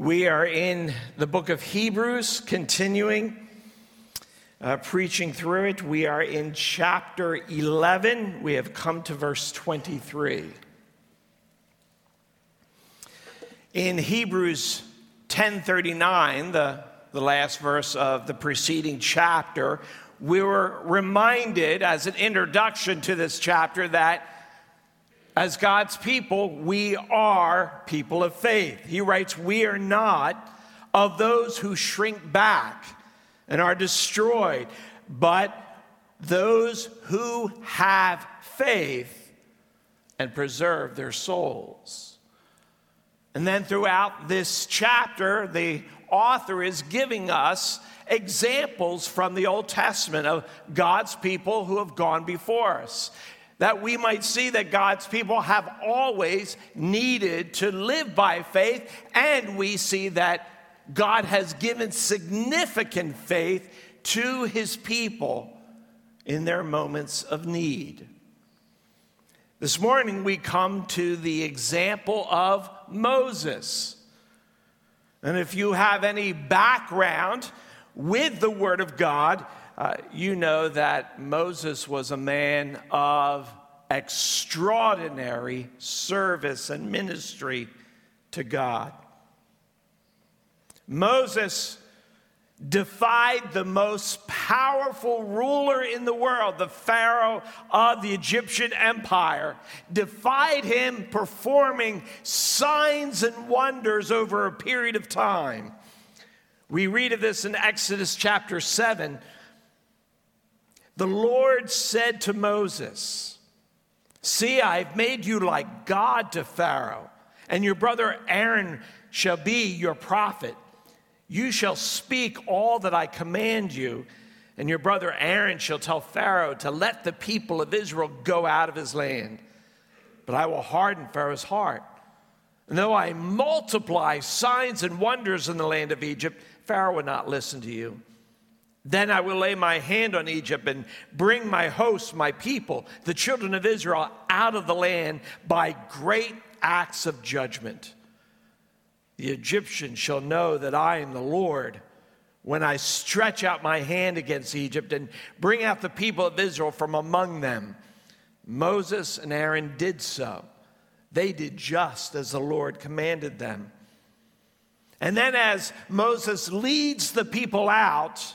We are in the book of Hebrews, continuing uh, preaching through it. We are in chapter 11. We have come to verse 23. In Hebrews 10:39, the, the last verse of the preceding chapter, we were reminded as an introduction to this chapter that as God's people, we are people of faith. He writes, We are not of those who shrink back and are destroyed, but those who have faith and preserve their souls. And then throughout this chapter, the author is giving us examples from the Old Testament of God's people who have gone before us that we might see that God's people have always needed to live by faith, and we see that God has given significant faith to his people in their moments of need. This morning, we come to the example of Moses. And if you have any background with the Word of God, uh, you know that Moses was a man of extraordinary service and ministry to God. Moses defied the most powerful ruler in the world, the Pharaoh of the Egyptian empire, defied him performing signs and wonders over a period of time. We read of this in Exodus chapter 7 the Lord said to Moses, See, I've made you like God to Pharaoh, and your brother Aaron shall be your prophet. You shall speak all that I command you, and your brother Aaron shall tell Pharaoh to let the people of Israel go out of his land. But I will harden Pharaoh's heart. And though I multiply signs and wonders in the land of Egypt, Pharaoh will not listen to you. Then I will lay my hand on Egypt and bring my hosts, my people, the children of Israel, out of the land by great acts of judgment. The Egyptians shall know that I am the Lord when I stretch out my hand against Egypt and bring out the people of Israel from among them. Moses and Aaron did so. They did just as the Lord commanded them. And then, as Moses leads the people out,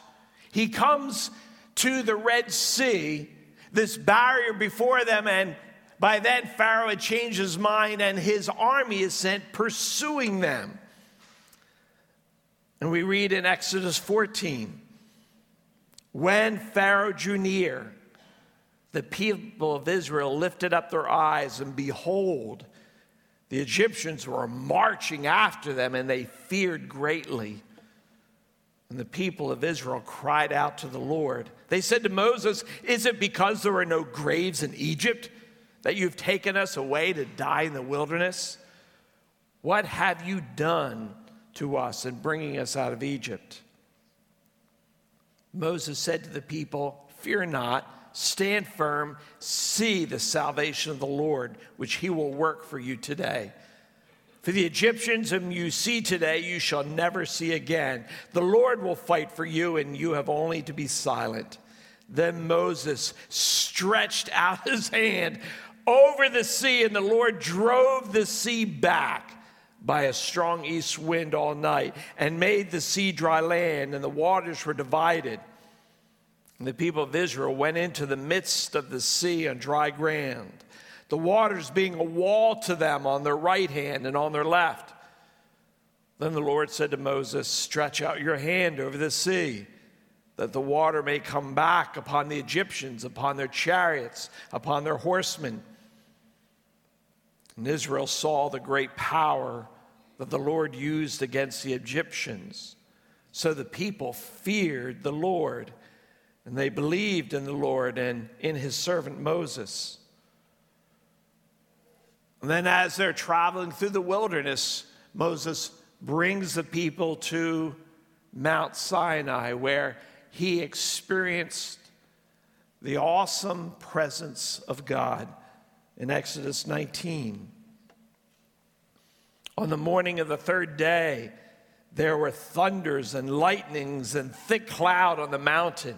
he comes to the Red Sea, this barrier before them, and by then Pharaoh had changed his mind and his army is sent pursuing them. And we read in Exodus 14 when Pharaoh drew near, the people of Israel lifted up their eyes, and behold, the Egyptians were marching after them, and they feared greatly. And the people of Israel cried out to the Lord. They said to Moses, Is it because there are no graves in Egypt that you've taken us away to die in the wilderness? What have you done to us in bringing us out of Egypt? Moses said to the people, Fear not, stand firm, see the salvation of the Lord, which he will work for you today. For the Egyptians whom you see today, you shall never see again. The Lord will fight for you, and you have only to be silent. Then Moses stretched out his hand over the sea, and the Lord drove the sea back by a strong east wind all night and made the sea dry land, and the waters were divided. And the people of Israel went into the midst of the sea on dry ground the waters being a wall to them on their right hand and on their left. Then the Lord said to Moses, Stretch out your hand over the sea, that the water may come back upon the Egyptians, upon their chariots, upon their horsemen. And Israel saw the great power that the Lord used against the Egyptians. So the people feared the Lord, and they believed in the Lord and in his servant Moses. And then, as they're traveling through the wilderness, Moses brings the people to Mount Sinai, where he experienced the awesome presence of God in Exodus 19. On the morning of the third day, there were thunders and lightnings and thick cloud on the mountain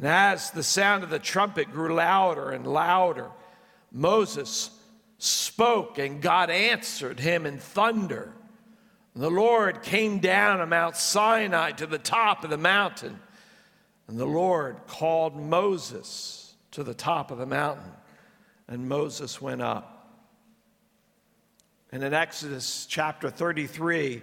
And as the sound of the trumpet grew louder and louder, Moses spoke, and God answered him in thunder. And the Lord came down on Mount Sinai to the top of the mountain, and the Lord called Moses to the top of the mountain, and Moses went up. And in Exodus chapter 33,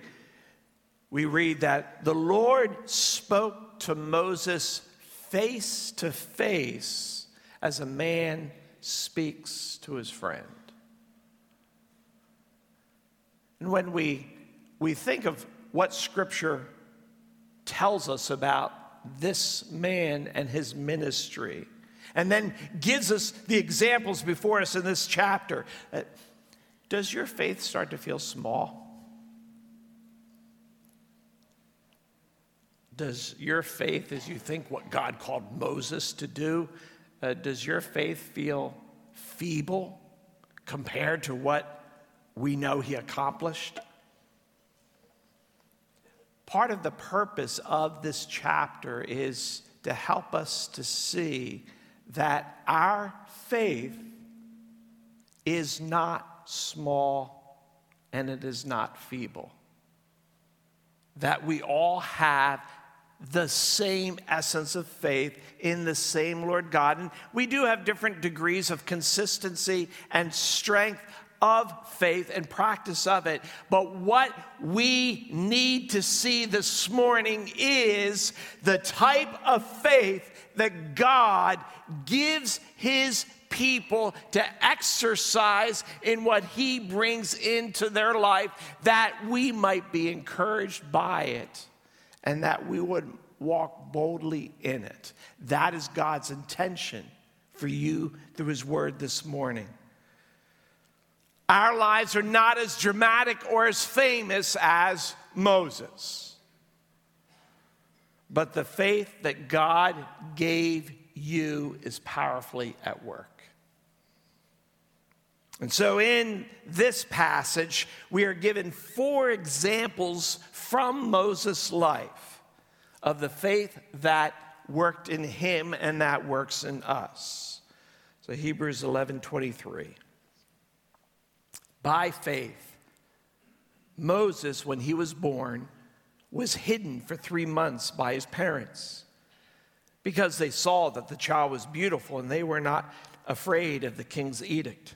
we read that the Lord spoke to Moses face to face as a man speaks to his friend. And when we, we think of what Scripture tells us about this man and his ministry, and then gives us the examples before us in this chapter, uh, does your faith start to feel small? Does your faith, as you think what God called Moses to do, uh, does your faith feel feeble compared to what we know he accomplished? Part of the purpose of this chapter is to help us to see that our faith is not small and it is not feeble. That we all have the same essence of faith in the same Lord God. And we do have different degrees of consistency and strength of faith and practice of it. But what we need to see this morning is the type of faith that God gives his people to exercise in what he brings into their life that we might be encouraged by it and that we would walk boldly in it. That is God's intention for you through His word this morning. Our lives are not as dramatic or as famous as Moses. But the faith that God gave you is powerfully at work. And so, in this passage, we are given four examples from Moses' life of the faith that worked in him and that works in us. So, Hebrews 11 23. By faith, Moses, when he was born, was hidden for three months by his parents because they saw that the child was beautiful and they were not afraid of the king's edict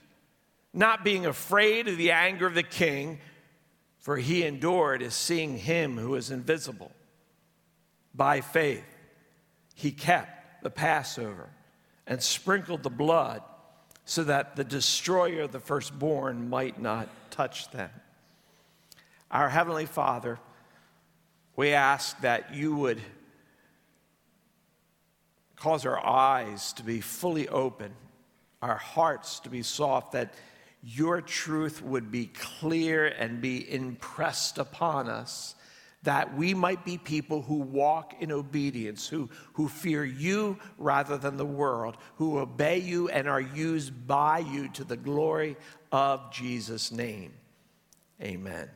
not being afraid of the anger of the king, for he endured as seeing him who is invisible. By faith, he kept the Passover and sprinkled the blood so that the destroyer of the firstborn might not touch them. Our Heavenly Father, we ask that you would cause our eyes to be fully open, our hearts to be soft, that your truth would be clear and be impressed upon us, that we might be people who walk in obedience, who, who fear you rather than the world, who obey you and are used by you to the glory of Jesus' name. Amen.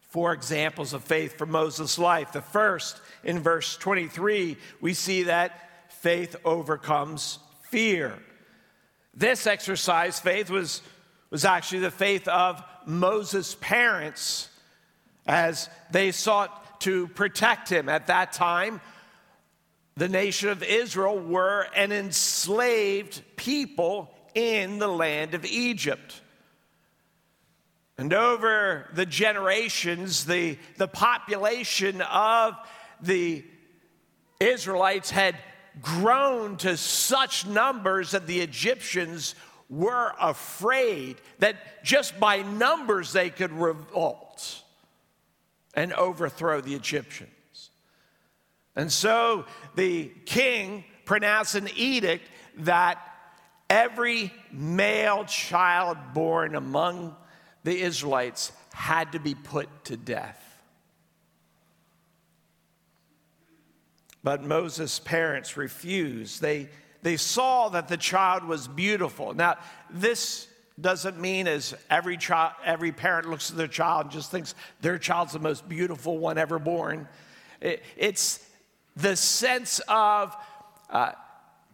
Four examples of faith from Moses' life. The first, in verse 23, we see that faith overcomes fear. This exercise faith was, was actually the faith of Moses' parents as they sought to protect him. At that time, the nation of Israel were an enslaved people in the land of Egypt. And over the generations, the, the population of the Israelites had grown to such numbers that the Egyptians were afraid that just by numbers they could revolt and overthrow the Egyptians. And so the king pronounced an edict that every male child born among the Israelites had to be put to death. But Moses' parents refused. They, they saw that the child was beautiful. Now, this doesn't mean as every child, every parent looks at their child and just thinks their child's the most beautiful one ever born. It, it's the sense of uh,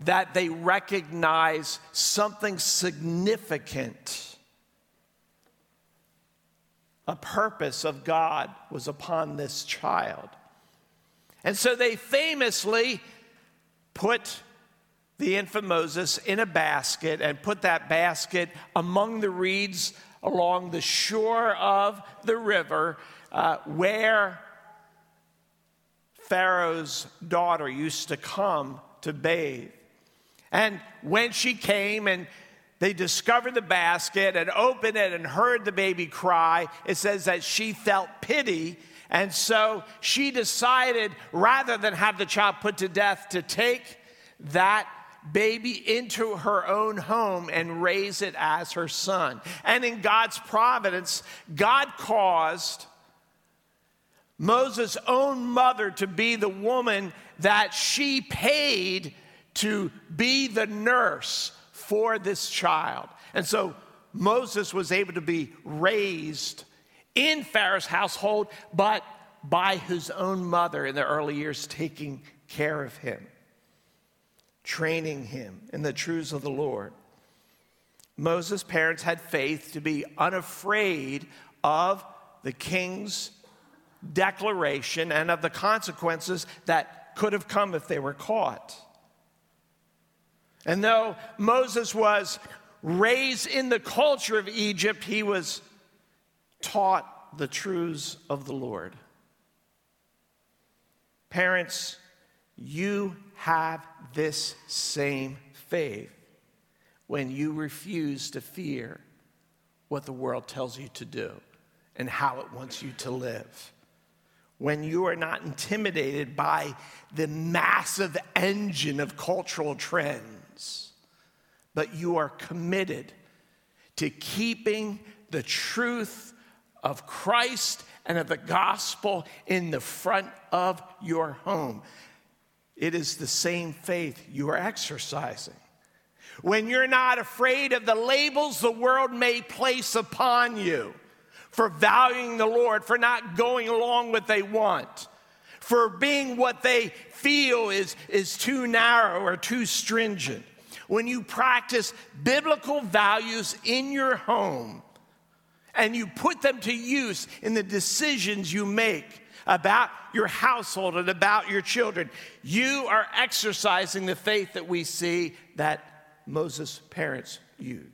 that they recognize something significant. A purpose of God was upon this child. And so they famously put the infant Moses in a basket and put that basket among the reeds along the shore of the river uh, where Pharaoh's daughter used to come to bathe. And when she came and they discovered the basket and opened it and heard the baby cry, it says that she felt pity and so she decided, rather than have the child put to death, to take that baby into her own home and raise it as her son. And in God's providence, God caused Moses' own mother to be the woman that she paid to be the nurse for this child. And so Moses was able to be raised in Pharaoh's household, but by his own mother in the early years, taking care of him, training him in the truths of the Lord. Moses' parents had faith to be unafraid of the king's declaration and of the consequences that could have come if they were caught. And though Moses was raised in the culture of Egypt, he was taught the truths of the Lord. Parents, you have this same faith when you refuse to fear what the world tells you to do and how it wants you to live. When you are not intimidated by the massive engine of cultural trends, but you are committed to keeping the truth of Christ and of the gospel in the front of your home. It is the same faith you are exercising. When you're not afraid of the labels the world may place upon you for valuing the Lord, for not going along what they want, for being what they feel is, is too narrow or too stringent. When you practice biblical values in your home, and you put them to use in the decisions you make about your household and about your children, you are exercising the faith that we see that Moses' parents used.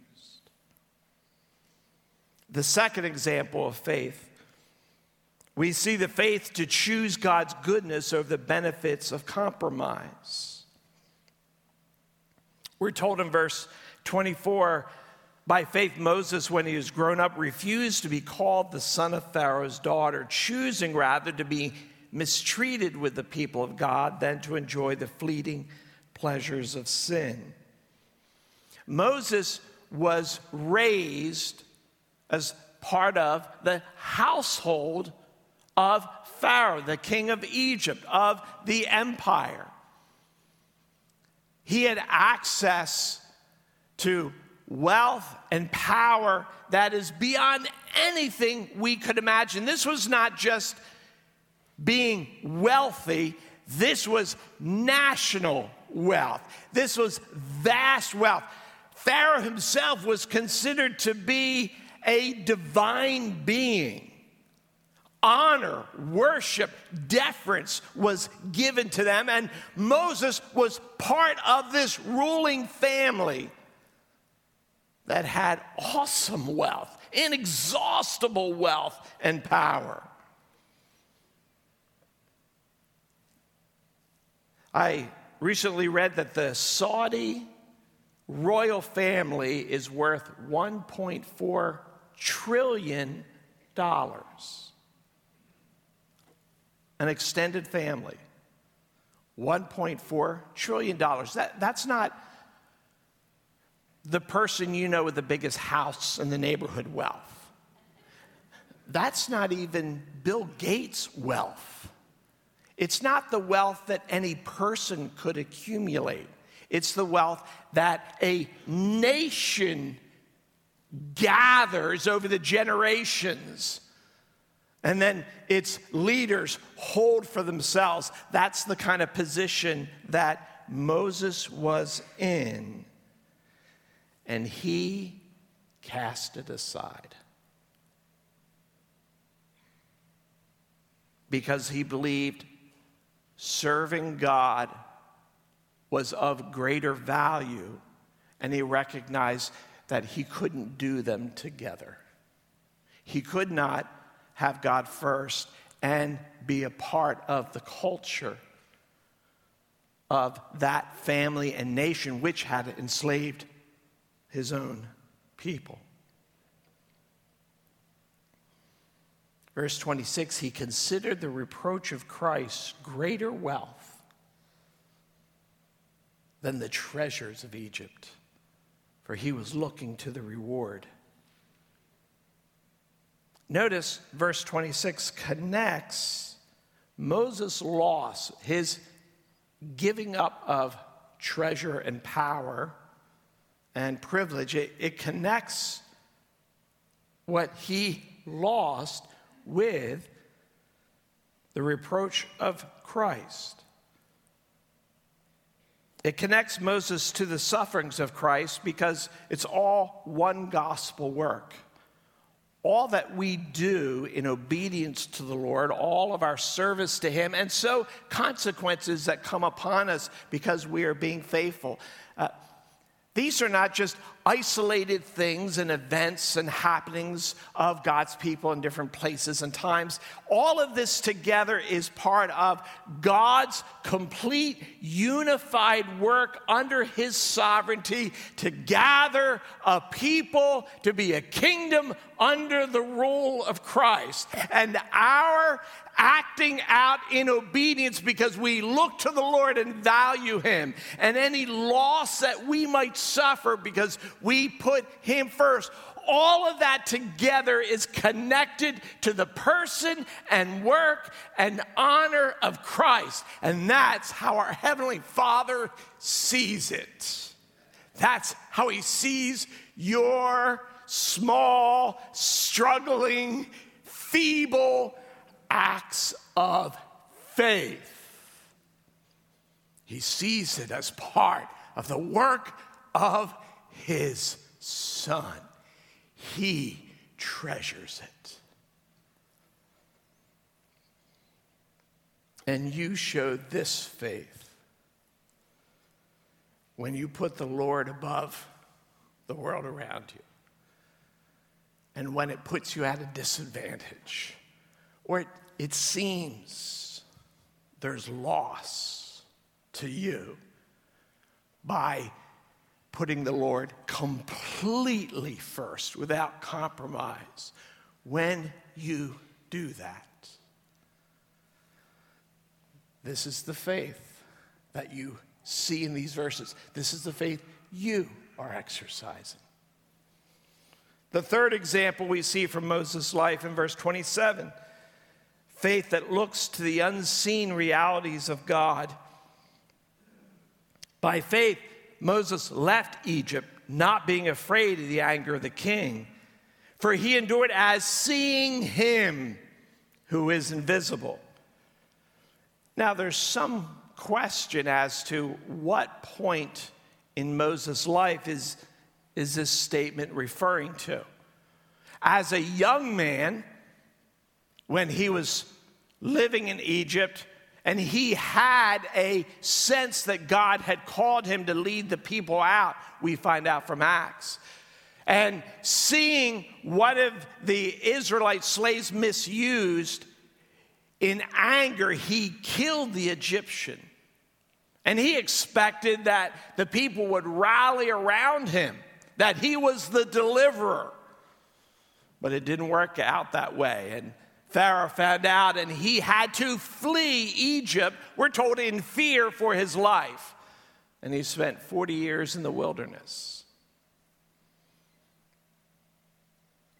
The second example of faith, we see the faith to choose God's goodness over the benefits of compromise. We're told in verse 24 by faith, Moses, when he was grown up, refused to be called the son of Pharaoh's daughter, choosing rather to be mistreated with the people of God than to enjoy the fleeting pleasures of sin. Moses was raised as part of the household of Pharaoh, the king of Egypt, of the empire. He had access to wealth and power that is beyond anything we could imagine. This was not just being wealthy, this was national wealth. This was vast wealth. Pharaoh himself was considered to be a divine being, honor, worship, deference was given to them. And Moses was part of this ruling family that had awesome wealth, inexhaustible wealth and power. I recently read that the Saudi royal family is worth 1.4 trillion dollars. An extended family. 1.4 trillion dollars. That, that's not the person you know with the biggest house in the neighborhood wealth. That's not even Bill Gates' wealth. It's not the wealth that any person could accumulate. It's the wealth that a nation gathers over the generations. And then its leaders hold for themselves. That's the kind of position that Moses was in. And he cast it aside. Because he believed serving God was of greater value, and he recognized that he couldn't do them together. He could not have God first and be a part of the culture of that family and nation which had enslaved his own people. Verse 26 He considered the reproach of Christ greater wealth than the treasures of Egypt for he was looking to the reward. Notice verse 26 connects Moses' loss, his giving up of treasure and power and privilege, it, it connects what he lost with the reproach of Christ. It connects Moses to the sufferings of Christ because it's all one gospel work. All that we do in obedience to the Lord, all of our service to Him, and so consequences that come upon us because we are being faithful. Uh, these are not just isolated things and events and happenings of God's people in different places and times. All of this together is part of God's complete unified work under His sovereignty to gather a people to be a kingdom under the rule of Christ. And our acting out in obedience because we look to the Lord and value Him. And any loss that we might suffer because we put Him first. All of that together is connected to the person and work and honor of Christ. And that's how our Heavenly Father sees it. That's how He sees your small, struggling, feeble, acts of faith. He sees it as part of the work of his son. He treasures it. And you showed this faith when you put the Lord above the world around you. And when it puts you at a disadvantage or it, it seems there's loss to you by putting the Lord completely first without compromise. When you do that, this is the faith that you see in these verses. This is the faith you are exercising. The third example we see from Moses' life in verse 27 faith that looks to the unseen realities of God. By faith, Moses left Egypt, not being afraid of the anger of the king, for he endured as seeing him who is invisible. Now, there's some question as to what point in Moses' life is, is this statement referring to. As a young man, when he was living in Egypt and he had a sense that God had called him to lead the people out, we find out from Acts. And seeing one of the Israelite slaves misused, in anger, he killed the Egyptian. And he expected that the people would rally around him, that he was the deliverer. But it didn't work out that way. And Pharaoh found out and he had to flee Egypt, we're told in fear for his life. And he spent 40 years in the wilderness.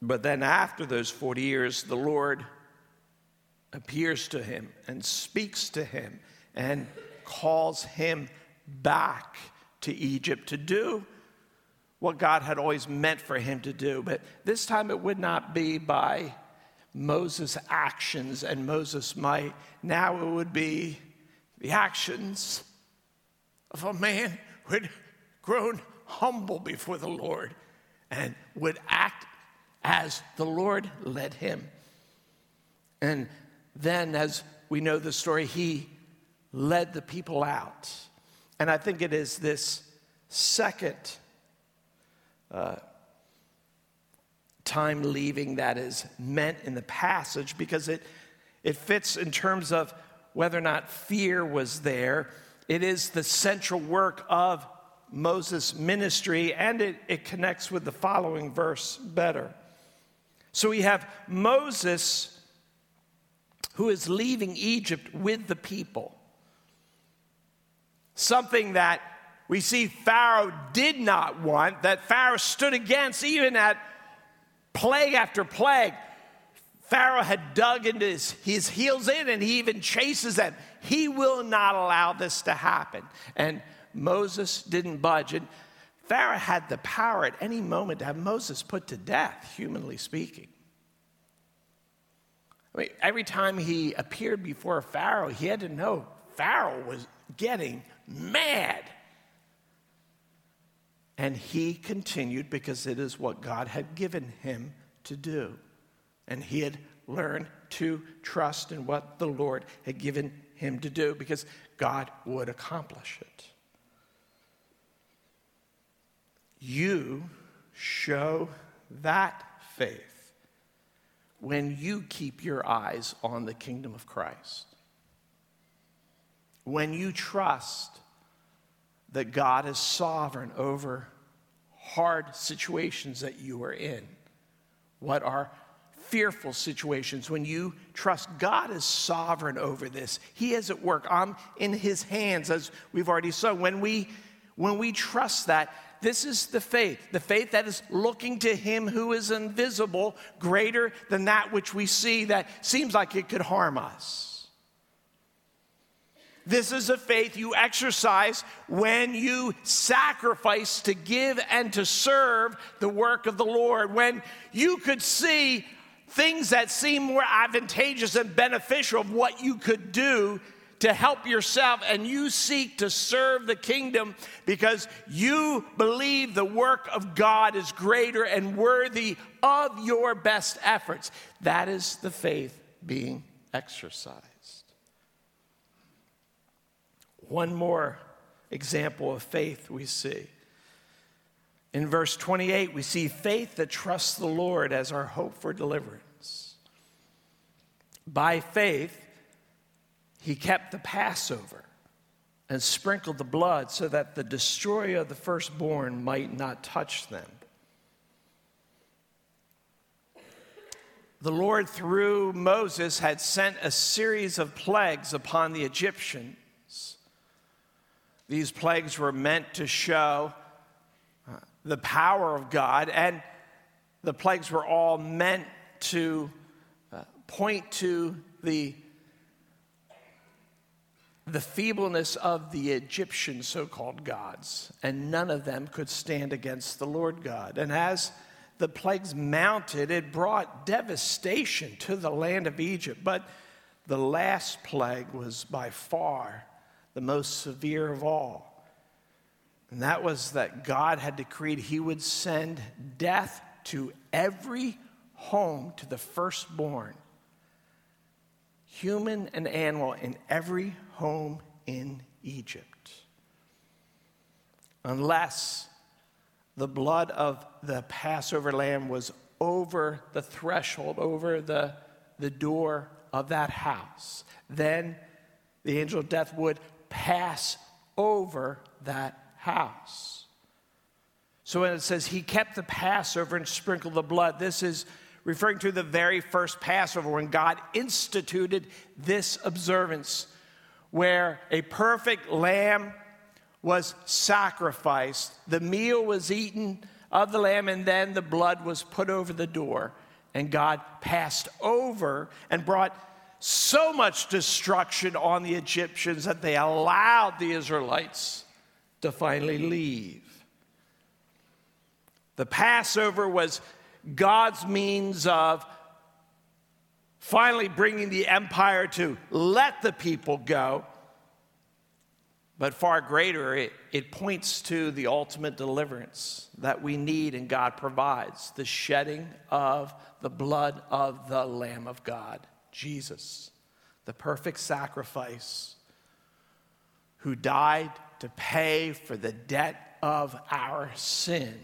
But then, after those 40 years, the Lord appears to him and speaks to him and calls him back to Egypt to do what God had always meant for him to do. But this time it would not be by Moses' actions and Moses' might. Now it would be the actions of a man who had grown humble before the Lord and would act as the Lord led him. And then, as we know the story, he led the people out. And I think it is this second uh, time leaving that is meant in the passage because it, it fits in terms of whether or not fear was there. It is the central work of Moses' ministry, and it, it connects with the following verse better. So we have Moses who is leaving Egypt with the people. Something that we see Pharaoh did not want, that Pharaoh stood against even at plague after plague. Pharaoh had dug into his, his heels in and he even chases them. He will not allow this to happen. And Moses didn't budge. And Pharaoh had the power at any moment to have Moses put to death, humanly speaking. I mean, every time he appeared before Pharaoh, he had to know Pharaoh was getting mad. And he continued because it is what God had given him to do. And he had learned to trust in what the Lord had given him to do because God would accomplish it. You show that faith when you keep your eyes on the kingdom of Christ. When you trust that God is sovereign over hard situations that you are in, what are fearful situations, when you trust God is sovereign over this, He is at work. I'm in His hands, as we've already said. When we when we trust that, this is the faith, the faith that is looking to Him who is invisible, greater than that which we see that seems like it could harm us. This is a faith you exercise when you sacrifice to give and to serve the work of the Lord. When you could see things that seem more advantageous and beneficial of what you could do to help yourself and you seek to serve the kingdom because you believe the work of God is greater and worthy of your best efforts. That is the faith being exercised. One more example of faith we see. In verse 28, we see faith that trusts the Lord as our hope for deliverance. By faith, he kept the Passover and sprinkled the blood so that the destroyer of the firstborn might not touch them. The Lord, through Moses, had sent a series of plagues upon the Egyptians these plagues were meant to show uh, the power of God, and the plagues were all meant to uh, point to the, the feebleness of the Egyptian so called gods, and none of them could stand against the Lord God. And as the plagues mounted, it brought devastation to the land of Egypt. But the last plague was by far the most severe of all. And that was that God had decreed he would send death to every home to the firstborn human and animal, in every home in Egypt. Unless the blood of the Passover lamb was over the threshold, over the, the door of that house, then the angel of death would pass over that house. So when it says he kept the Passover and sprinkled the blood, this is referring to the very first Passover when God instituted this observance where a perfect lamb was sacrificed, the meal was eaten of the lamb, and then the blood was put over the door. And God passed over and brought so much destruction on the Egyptians that they allowed the Israelites to finally leave. The Passover was God's means of finally bringing the empire to let the people go. But far greater, it, it points to the ultimate deliverance that we need and God provides the shedding of the blood of the Lamb of God, Jesus, the perfect sacrifice who died to pay for the debt of our sin.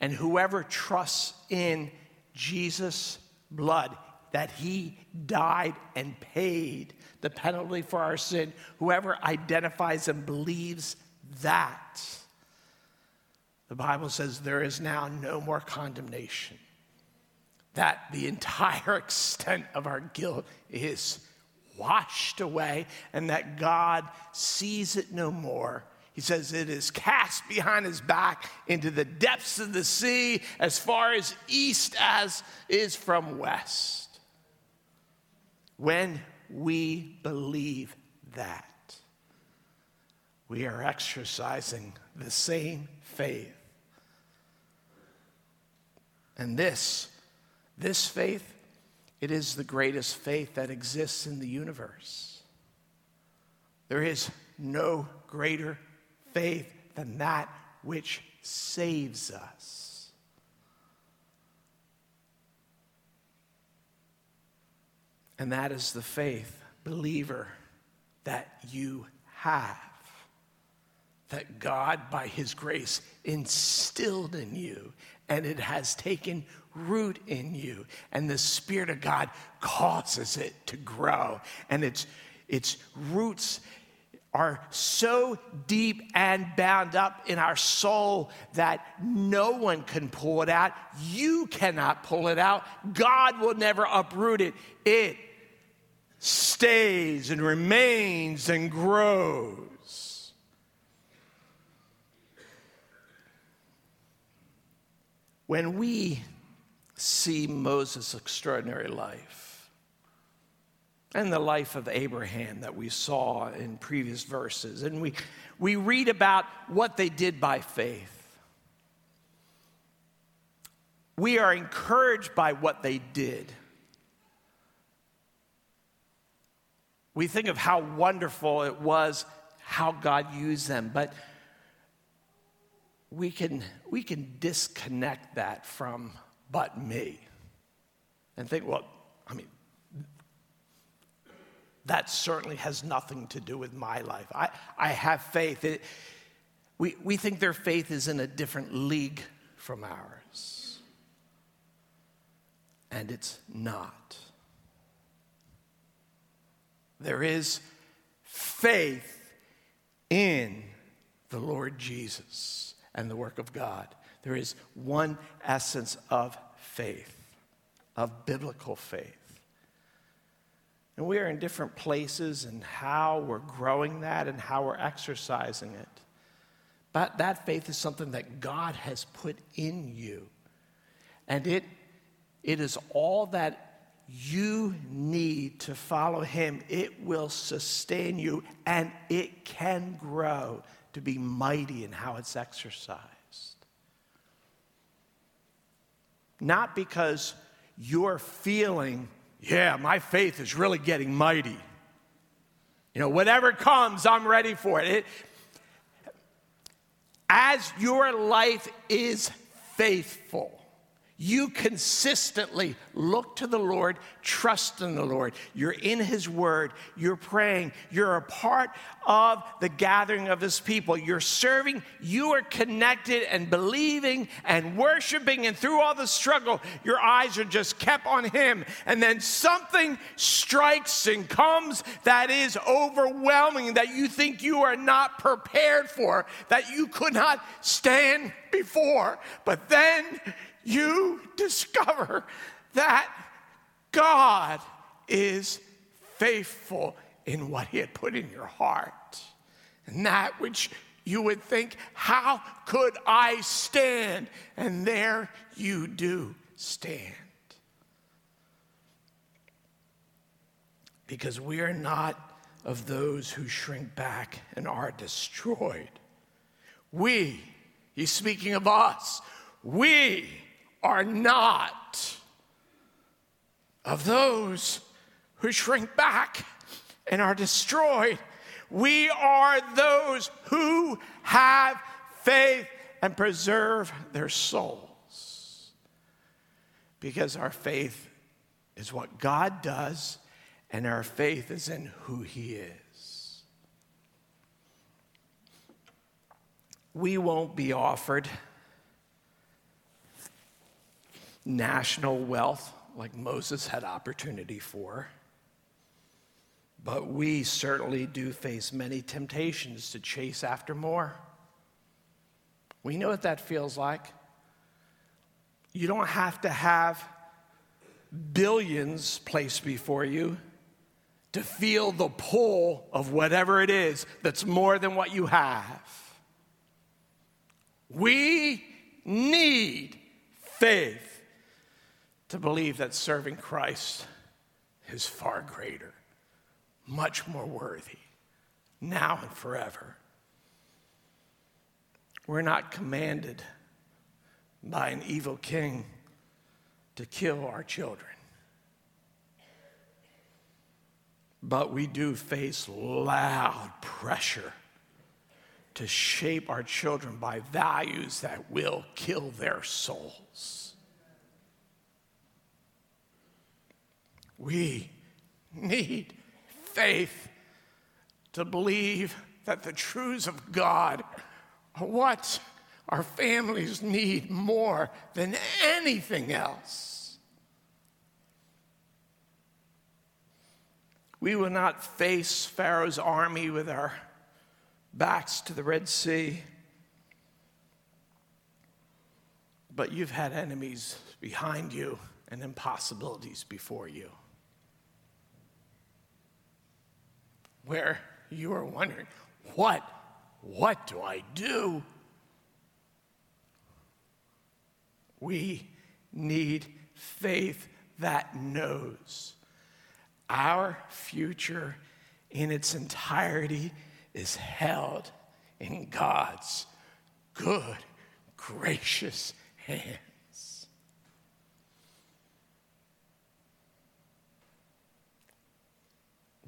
And whoever trusts in Jesus' blood, that he died and paid the penalty for our sin, whoever identifies and believes that, the Bible says there is now no more condemnation. That the entire extent of our guilt is washed away and that God sees it no more. He says it is cast behind his back into the depths of the sea as far as east as is from west. When we believe that, we are exercising the same faith. And this, this faith it is the greatest faith that exists in the universe. There is no greater faith than that which saves us. And that is the faith, believer, that you have. That God, by His grace, instilled in you, and it has taken root in you. And the Spirit of God causes it to grow. And its, its roots are so deep and bound up in our soul that no one can pull it out. You cannot pull it out. God will never uproot it. It stays and remains and grows. When we see Moses' extraordinary life and the life of Abraham that we saw in previous verses. And we, we read about what they did by faith. We are encouraged by what they did. We think of how wonderful it was, how God used them, but we can, we can disconnect that from but me. And think, well, I mean, that certainly has nothing to do with my life. I, I have faith. It, we, we think their faith is in a different league from ours. And it's not. There is faith in the Lord Jesus and the work of God. There is one essence of faith, of biblical faith. And we are in different places and how we're growing that and how we're exercising it. But that faith is something that God has put in you. And it, it is all that you need to follow Him. It will sustain you and it can grow to be mighty in how it's exercised. Not because you're feeling, yeah, my faith is really getting mighty. You know, whatever comes, I'm ready for it. it as your life is faithful, You consistently look to the Lord, trust in the Lord. You're in His Word, you're praying, you're a part of the gathering of His people, you're serving, you are connected and believing and worshiping, and through all the struggle, your eyes are just kept on Him. And then something strikes and comes that is overwhelming, that you think you are not prepared for, that you could not stand before. But then, you discover that God is faithful in what He had put in your heart. And that which you would think, how could I stand? And there you do stand. Because we are not of those who shrink back and are destroyed. We, he's speaking of us, we are not of those who shrink back and are destroyed. We are those who have faith and preserve their souls. Because our faith is what God does, and our faith is in who He is. We won't be offered national wealth like Moses had opportunity for. But we certainly do face many temptations to chase after more. We know what that feels like. You don't have to have billions placed before you to feel the pull of whatever it is that's more than what you have. We need faith to believe that serving Christ is far greater, much more worthy, now and forever. We're not commanded by an evil king to kill our children. But we do face loud pressure to shape our children by values that will kill their souls. We need faith to believe that the truths of God are what our families need more than anything else. We will not face Pharaoh's army with our backs to the Red Sea. But you've had enemies behind you and impossibilities before you. Where you are wondering, what, what do I do? We need faith that knows our future in its entirety is held in God's good, gracious hand.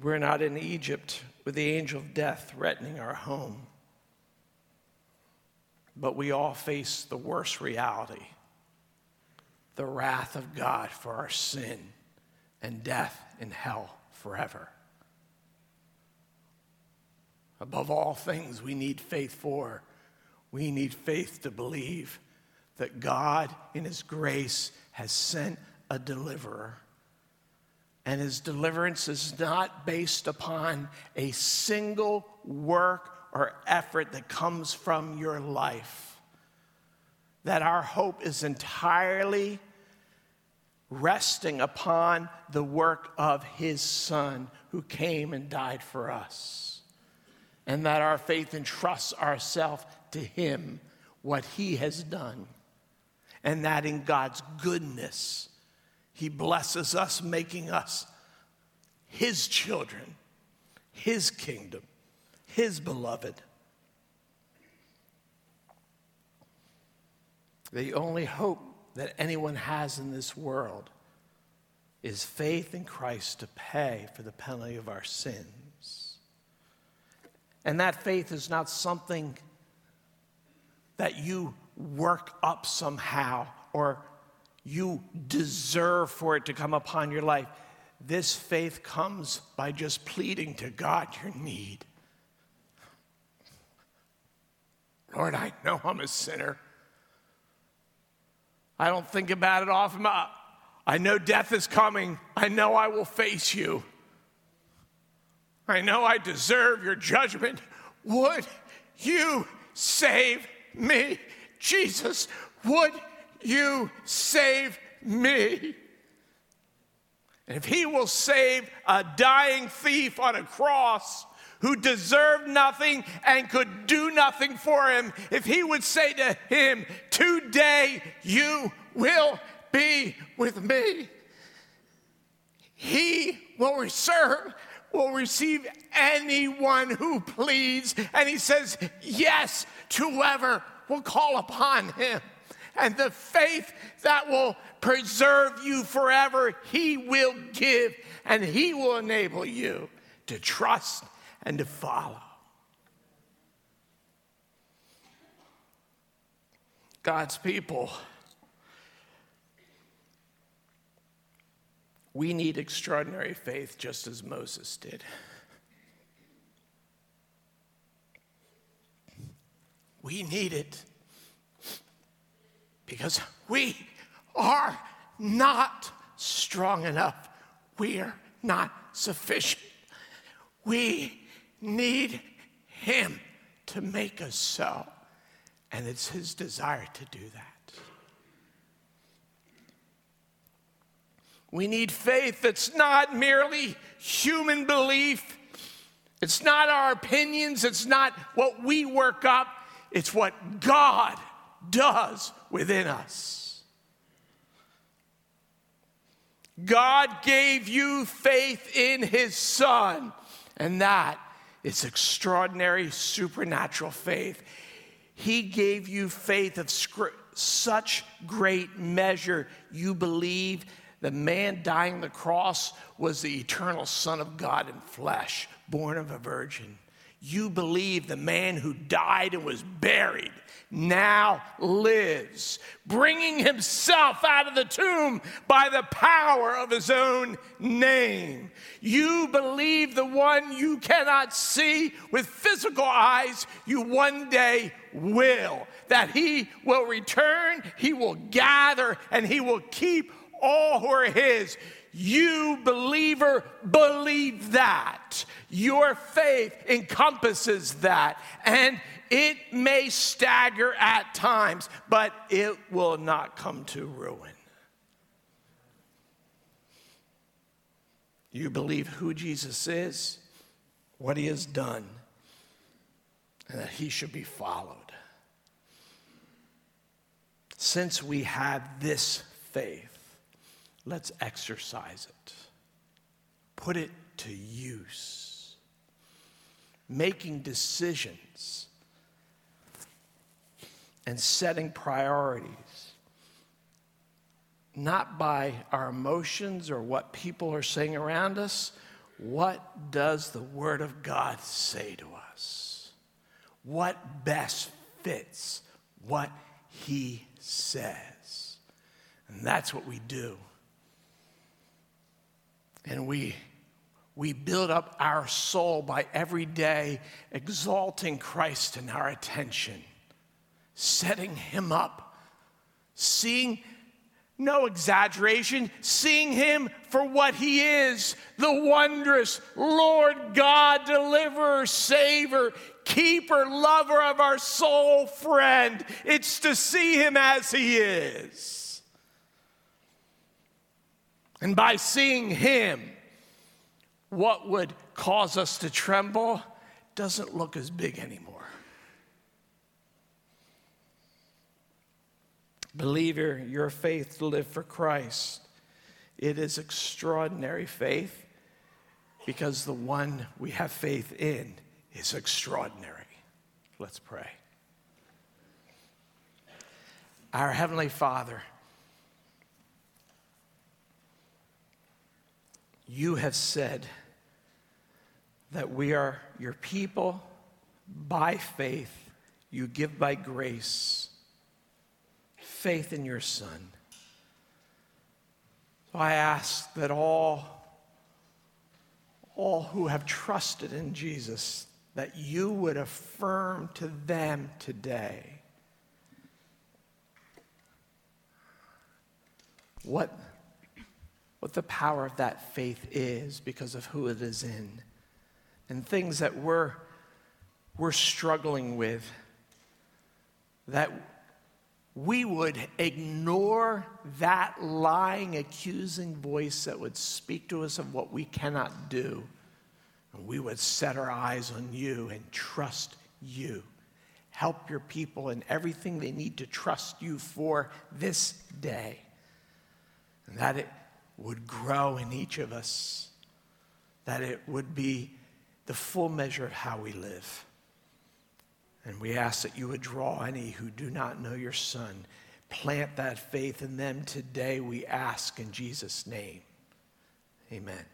We're not in Egypt with the angel of death threatening our home. But we all face the worst reality the wrath of God for our sin and death in hell forever. Above all things, we need faith for. We need faith to believe that God, in His grace, has sent a deliverer and his deliverance is not based upon a single work or effort that comes from your life. That our hope is entirely resting upon the work of his son who came and died for us. And that our faith entrusts ourselves to him, what he has done. And that in God's goodness, he blesses us, making us His children, His kingdom, His beloved. The only hope that anyone has in this world is faith in Christ to pay for the penalty of our sins. And that faith is not something that you work up somehow or you deserve for it to come upon your life. This faith comes by just pleading to God your need. Lord, I know I'm a sinner. I don't think about it often. I know death is coming. I know I will face you. I know I deserve your judgment. Would you save me? Jesus, would you save me? And if he will save a dying thief on a cross who deserved nothing and could do nothing for him, if he would say to him, Today you will be with me, he will reserve will receive anyone who pleads. And he says, Yes, to whoever will call upon him. And the faith that will preserve you forever, he will give, and he will enable you to trust and to follow. God's people, we need extraordinary faith just as Moses did. We need it because we are not strong enough. We are not sufficient. We need Him to make us so. And it's His desire to do that. We need faith that's not merely human belief. It's not our opinions. It's not what we work up. It's what God does within us. God gave you faith in His Son, and that is extraordinary supernatural faith. He gave you faith of such great measure, you believe the man dying on the cross was the eternal Son of God in flesh, born of a virgin. You believe the man who died and was buried now lives, bringing himself out of the tomb by the power of his own name. You believe the one you cannot see with physical eyes, you one day will. That he will return, he will gather, and he will keep all who are his. You, believer, believe that. Your faith encompasses that. And it may stagger at times, but it will not come to ruin. You believe who Jesus is, what he has done, and that he should be followed. Since we have this faith, let's exercise it, put it to use, making decisions and setting priorities. Not by our emotions or what people are saying around us. What does the Word of God say to us? What best fits what He says? And that's what we do and we, we build up our soul by every day exalting Christ in our attention, setting Him up, seeing, no exaggeration, seeing Him for what He is the wondrous Lord God, deliverer, savior, keeper, lover of our soul, friend. It's to see Him as He is. And by seeing him, what would cause us to tremble doesn't look as big anymore. Believer, your faith to live for Christ, it is extraordinary faith because the one we have faith in is extraordinary. Let's pray. Our Heavenly Father, you have said that we are your people by faith. You give by grace faith in your Son. So I ask that all, all who have trusted in Jesus, that you would affirm to them today what, what the power of that faith is because of who it is in and things that we're, we're struggling with that we would ignore that lying, accusing voice that would speak to us of what we cannot do. And we would set our eyes on you and trust you. Help your people in everything they need to trust you for this day. And that it would grow in each of us, that it would be the full measure of how we live. And we ask that you would draw any who do not know your Son. Plant that faith in them today, we ask in Jesus' name. Amen.